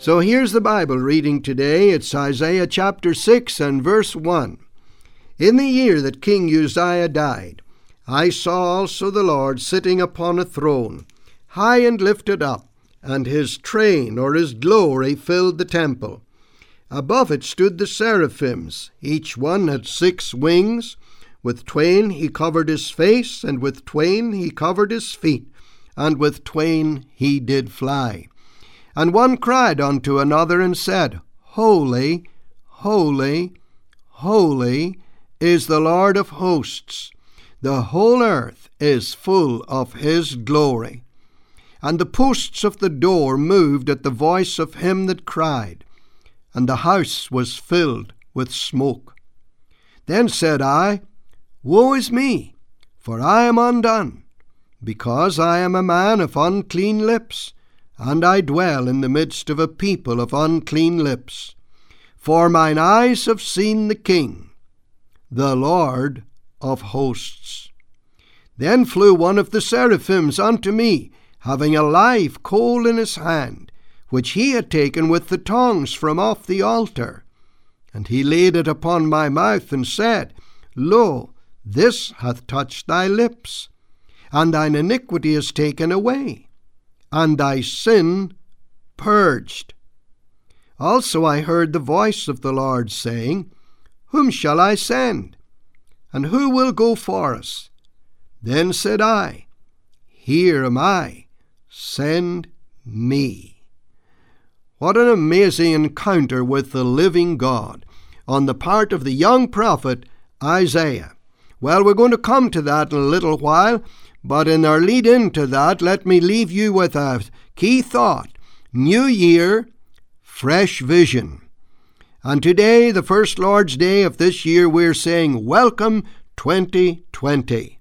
So here's the Bible reading today. It's Isaiah chapter 6 and verse 1. In the year that King Uzziah died, I saw also the Lord sitting upon a throne, high and lifted up, and his train or his glory filled the temple. Above it stood the seraphims, each one had six wings. With twain he covered his face, and with twain he covered his feet, and with twain he did fly. And one cried unto another and said, Holy, holy, holy is the Lord of hosts. The whole earth is full of his glory. And the posts of the door moved at the voice of him that cried, and the house was filled with smoke. Then said I, Woe is me, for I am undone, because I am a man of unclean lips, and I dwell in the midst of a people of unclean lips. For mine eyes have seen the King, the Lord of hosts. Then flew one of the seraphims unto me, having a live coal in his hand, which he had taken with the tongs from off the altar. And he laid it upon my mouth, and said, Lo, this hath touched thy lips, and thine iniquity is taken away, and thy sin purged. Also I heard the voice of the Lord saying, Whom shall I send? And who will go for us? Then said I, Here am I, send me. What an amazing encounter with the living God on the part of the young prophet Isaiah. Well, we're going to come to that in a little while, but in our lead into that, let me leave you with a key thought New Year, fresh vision. And today, the first Lord's Day of this year, we're saying, Welcome 2020.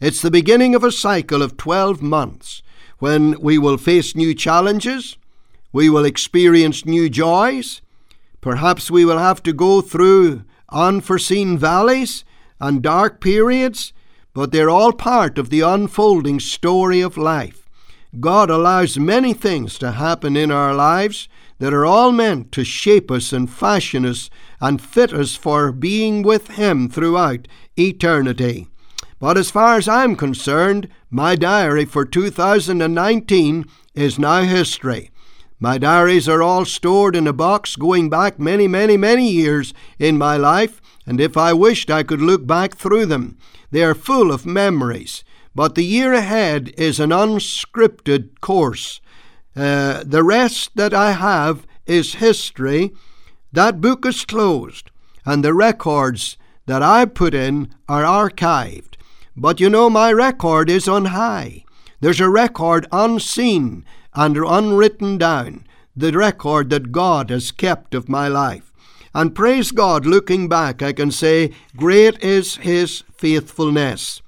It's the beginning of a cycle of 12 months when we will face new challenges, we will experience new joys, perhaps we will have to go through unforeseen valleys and dark periods, but they're all part of the unfolding story of life. God allows many things to happen in our lives that are all meant to shape us and fashion us and fit us for being with Him throughout eternity. But as far as I'm concerned, my diary for 2019 is now history. My diaries are all stored in a box going back many, many, many years in my life, and if I wished I could look back through them. They are full of memories. But the year ahead is an unscripted course. Uh, the rest that I have is history. That book is closed, and the records that I put in are archived. But you know, my record is on high. There's a record unseen and unwritten down, the record that God has kept of my life. And praise God, looking back, I can say, Great is His faithfulness.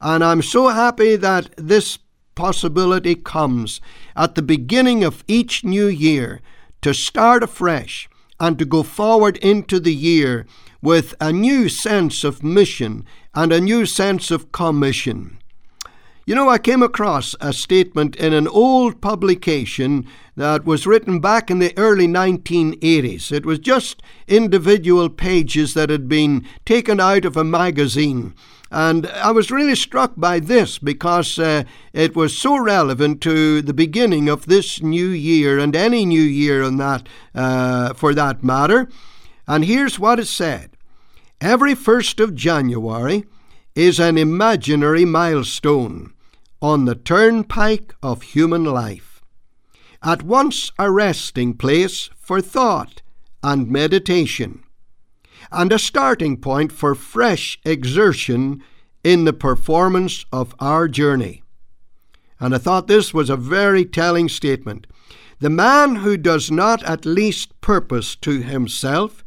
And I'm so happy that this possibility comes at the beginning of each new year to start afresh and to go forward into the year with a new sense of mission and a new sense of commission. You know, I came across a statement in an old publication that was written back in the early 1980s. It was just individual pages that had been taken out of a magazine. And I was really struck by this because uh, it was so relevant to the beginning of this new year and any new year on that, uh, for that matter. And here's what it said Every 1st of January, is an imaginary milestone on the turnpike of human life, at once a resting place for thought and meditation, and a starting point for fresh exertion in the performance of our journey. And I thought this was a very telling statement. The man who does not at least purpose to himself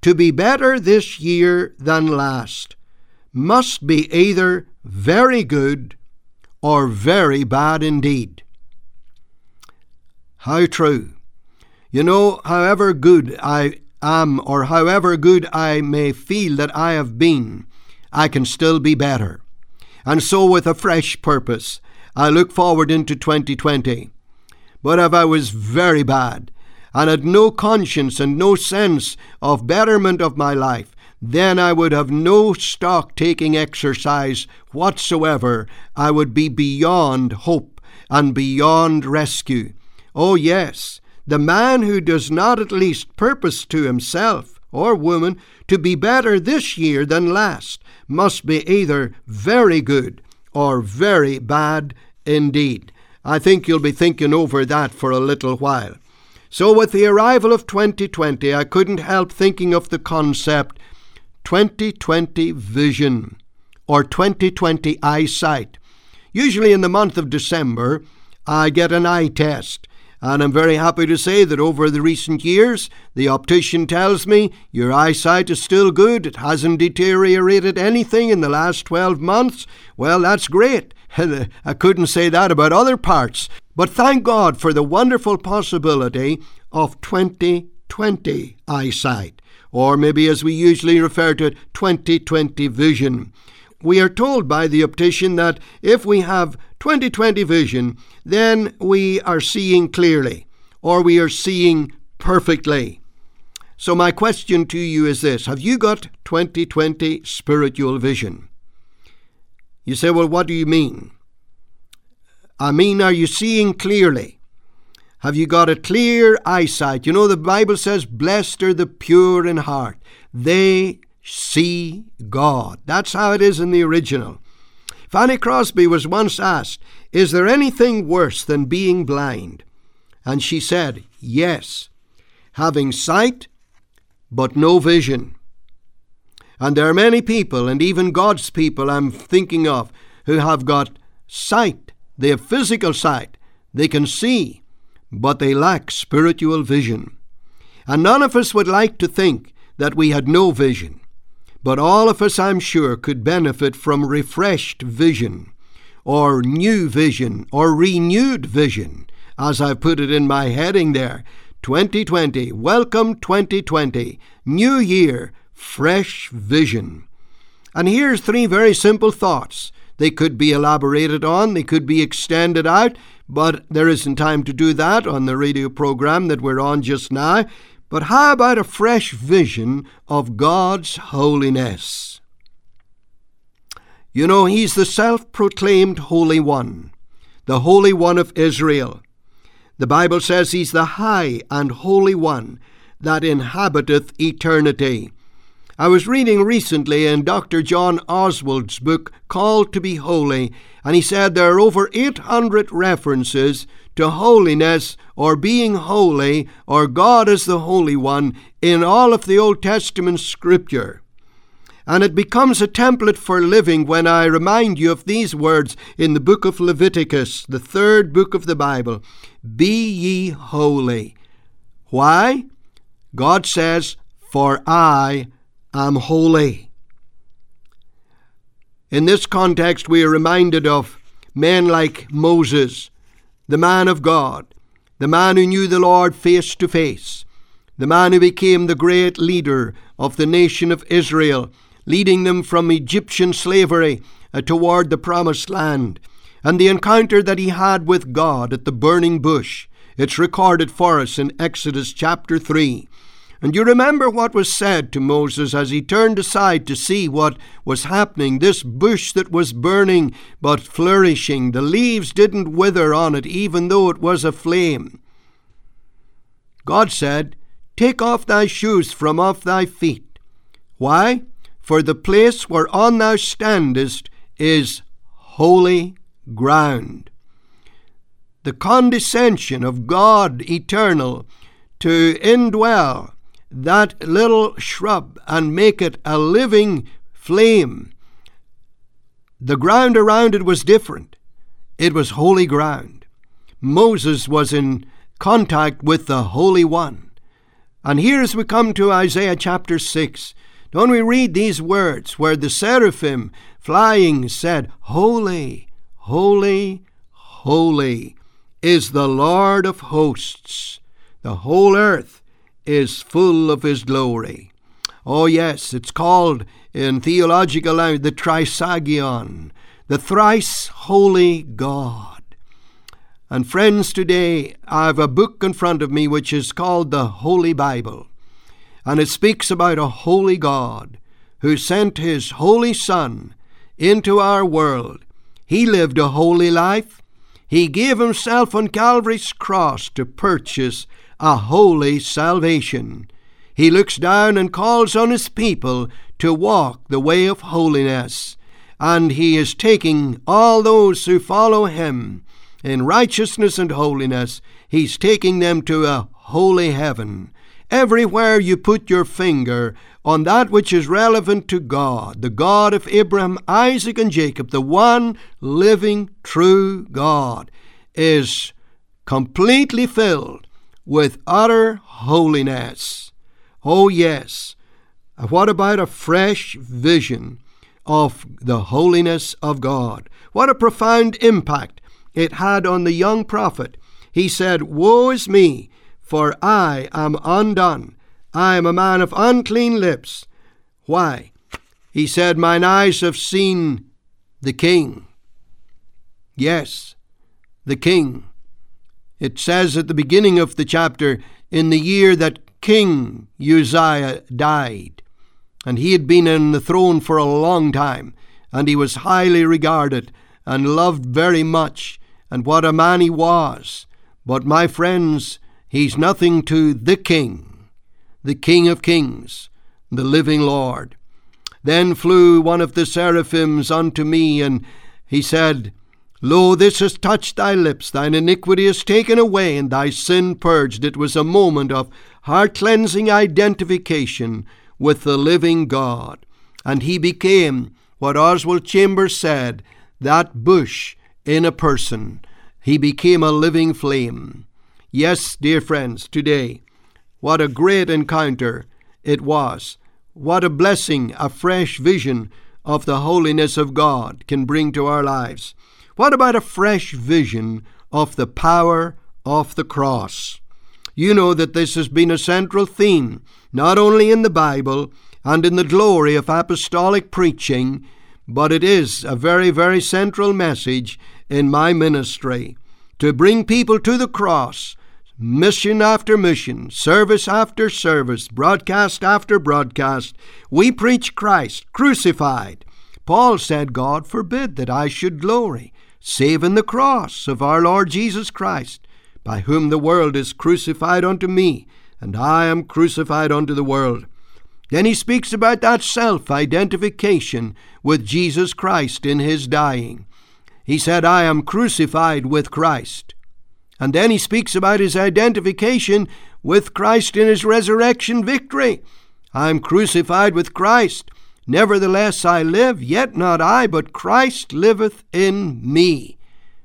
to be better this year than last must be either very good or very bad indeed. How true. You know, however good I am, or however good I may feel that I have been, I can still be better. And so, with a fresh purpose, I look forward into 2020. But if I was very bad, and had no conscience and no sense of betterment of my life, then I would have no stock taking exercise whatsoever. I would be beyond hope and beyond rescue. Oh, yes, the man who does not at least purpose to himself or woman to be better this year than last must be either very good or very bad indeed. I think you'll be thinking over that for a little while. So, with the arrival of 2020, I couldn't help thinking of the concept 2020 vision or 2020 eyesight. Usually in the month of December, I get an eye test. And I'm very happy to say that over the recent years, the optician tells me your eyesight is still good. It hasn't deteriorated anything in the last 12 months. Well, that's great. I couldn't say that about other parts. But thank God for the wonderful possibility of 2020 eyesight, or maybe as we usually refer to it, 2020 vision. We are told by the optician that if we have 2020 vision, then we are seeing clearly, or we are seeing perfectly. So, my question to you is this Have you got 2020 spiritual vision? You say, Well, what do you mean? I mean, are you seeing clearly? Have you got a clear eyesight? You know, the Bible says, Blessed are the pure in heart. They see God. That's how it is in the original. Fanny Crosby was once asked, Is there anything worse than being blind? And she said, Yes, having sight but no vision. And there are many people, and even God's people I'm thinking of, who have got sight. They have physical sight. They can see, but they lack spiritual vision. And none of us would like to think that we had no vision. But all of us, I'm sure, could benefit from refreshed vision, or new vision, or renewed vision, as I put it in my heading there. 2020, welcome 2020, new year, fresh vision. And here's three very simple thoughts. They could be elaborated on, they could be extended out, but there isn't time to do that on the radio program that we're on just now. But how about a fresh vision of God's holiness? You know, He's the self proclaimed Holy One, the Holy One of Israel. The Bible says He's the High and Holy One that inhabiteth eternity. I was reading recently in Dr. John Oswalt's book, Called to be Holy, and he said there are over 800 references to holiness or being holy or God as the Holy One in all of the Old Testament scripture. And it becomes a template for living when I remind you of these words in the book of Leviticus, the third book of the Bible Be ye holy. Why? God says, For I am holy. In this context, we are reminded of men like Moses, the man of God, the man who knew the Lord face to face, the man who became the great leader of the nation of Israel, leading them from Egyptian slavery toward the promised land, and the encounter that he had with God at the burning bush. It's recorded for us in Exodus chapter 3. And you remember what was said to Moses as he turned aside to see what was happening. This bush that was burning but flourishing, the leaves didn't wither on it, even though it was aflame. God said, Take off thy shoes from off thy feet. Why? For the place whereon thou standest is holy ground. The condescension of God eternal to indwell that little shrub and make it a living flame. The ground around it was different. It was holy ground. Moses was in contact with the Holy One. And here, as we come to Isaiah chapter 6, don't we read these words where the seraphim flying said, Holy, holy, holy is the Lord of hosts. The whole earth is full of His glory. Oh, yes, it's called in theological language the Trisagion, the thrice holy God. And friends, today I have a book in front of me which is called the Holy Bible. And it speaks about a holy God who sent his holy Son into our world. He lived a holy life. He gave himself on Calvary's cross to purchase a holy salvation. He looks down and calls on his people to walk the way of holiness. And he is taking all those who follow him in righteousness and holiness, he's taking them to a holy heaven. Everywhere you put your finger on that which is relevant to God, the God of Abraham, Isaac, and Jacob, the one living, true God, is completely filled with utter holiness. Oh, yes. Uh, what about a fresh vision of the holiness of God? What a profound impact it had on the young prophet. He said, Woe is me, for I am undone. I am a man of unclean lips. Why? He said, Mine eyes have seen the King. Yes, the King. It says at the beginning of the chapter, in the year that King Uzziah died. And he had been on the throne for a long time, and he was highly regarded and loved very much and what a man he was. But, my friends, he's nothing to the King, the King of kings, the living Lord. Then flew one of the seraphims unto me, and he said, Lo, this has touched thy lips, thine iniquity is taken away, and thy sin purged. It was a moment of heart cleansing identification with the living God. And he became, what Oswald Chambers said, that bush in a person. He became a living flame. Yes, dear friends, today, what a great encounter it was. What a blessing a fresh vision of the holiness of God can bring to our lives. What about a fresh vision of the power of the cross? You know that this has been a central theme, not only in the Bible and in the glory of apostolic preaching, but it is a very, very central message in my ministry to bring people to the cross, mission after mission, service after service, broadcast after broadcast. We preach Christ crucified. Paul said, God forbid that I should glory, save in the cross of our Lord Jesus Christ, by whom the world is crucified unto me, and I am crucified unto the world. Then he speaks about that self identification with Jesus Christ in his dying. He said, I am crucified with Christ. And then he speaks about his identification with Christ in his resurrection victory. I am crucified with Christ. Nevertheless I live, yet not I, but Christ liveth in me.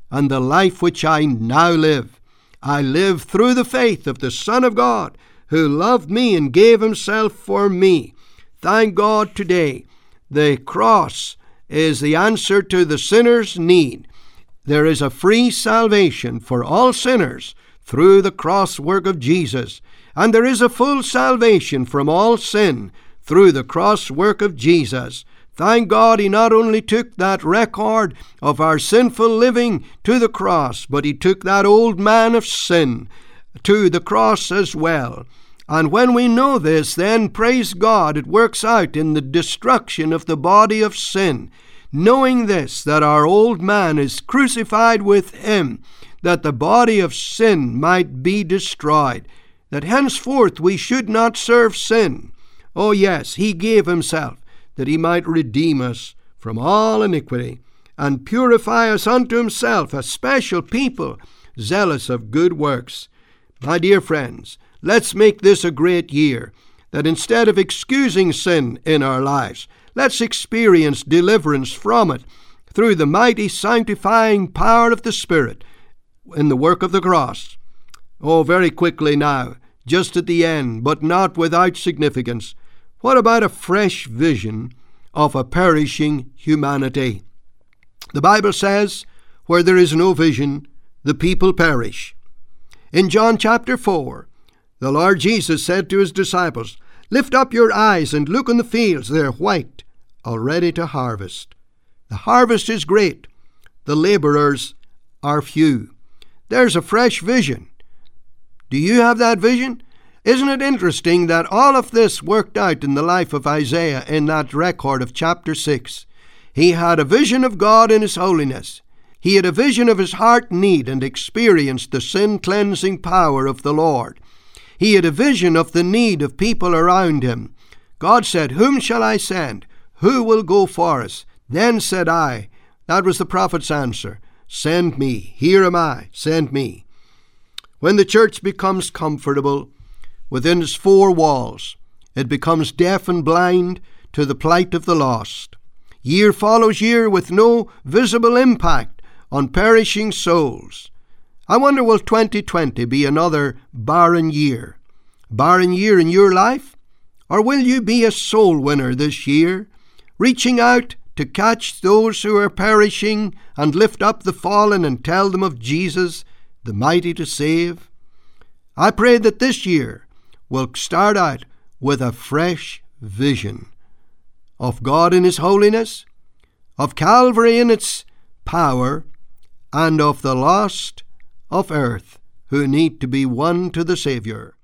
And the life which I now live, I live through the faith of the Son of God who loved me and gave himself for me. Thank God today the cross is the answer to the sinner's need. There is a free salvation for all sinners through the cross work of Jesus, and there is a full salvation from all sin through the cross work of Jesus. Thank God he not only took that record of our sinful living to the cross, but he took that old man of sin to the cross as well. And when we know this, then praise God, it works out in the destruction of the body of sin. Knowing this, that our old man is crucified with him, that the body of sin might be destroyed, that henceforth we should not serve sin. Oh, yes, he gave himself that he might redeem us from all iniquity and purify us unto himself, a special people, zealous of good works. My dear friends, Let's make this a great year, that instead of excusing sin in our lives, let's experience deliverance from it through the mighty sanctifying power of the Spirit in the work of the cross. Oh, very quickly now, just at the end, but not without significance, what about a fresh vision of a perishing humanity? The Bible says, Where there is no vision, the people perish. In John chapter 4, the Lord Jesus said to his disciples, Lift up your eyes and look on the fields, they are white, already to harvest. The harvest is great, the labourers are few. There's a fresh vision. Do you have that vision? Isn't it interesting that all of this worked out in the life of Isaiah in that record of chapter 6? He had a vision of God in His holiness. He had a vision of his heart need and experienced the sin cleansing power of the Lord. He had a vision of the need of people around him. God said, Whom shall I send? Who will go for us? Then said I, That was the prophet's answer, Send me. Here am I. Send me. When the church becomes comfortable within its four walls, it becomes deaf and blind to the plight of the lost. Year follows year with no visible impact on perishing souls. I wonder will 2020 be another barren year? Barren year in your life? Or will you be a soul winner this year, reaching out to catch those who are perishing and lift up the fallen and tell them of Jesus, the mighty to save? I pray that this year will start out with a fresh vision of God in His holiness, of Calvary in its power, and of the lost of earth who need to be won to the Saviour.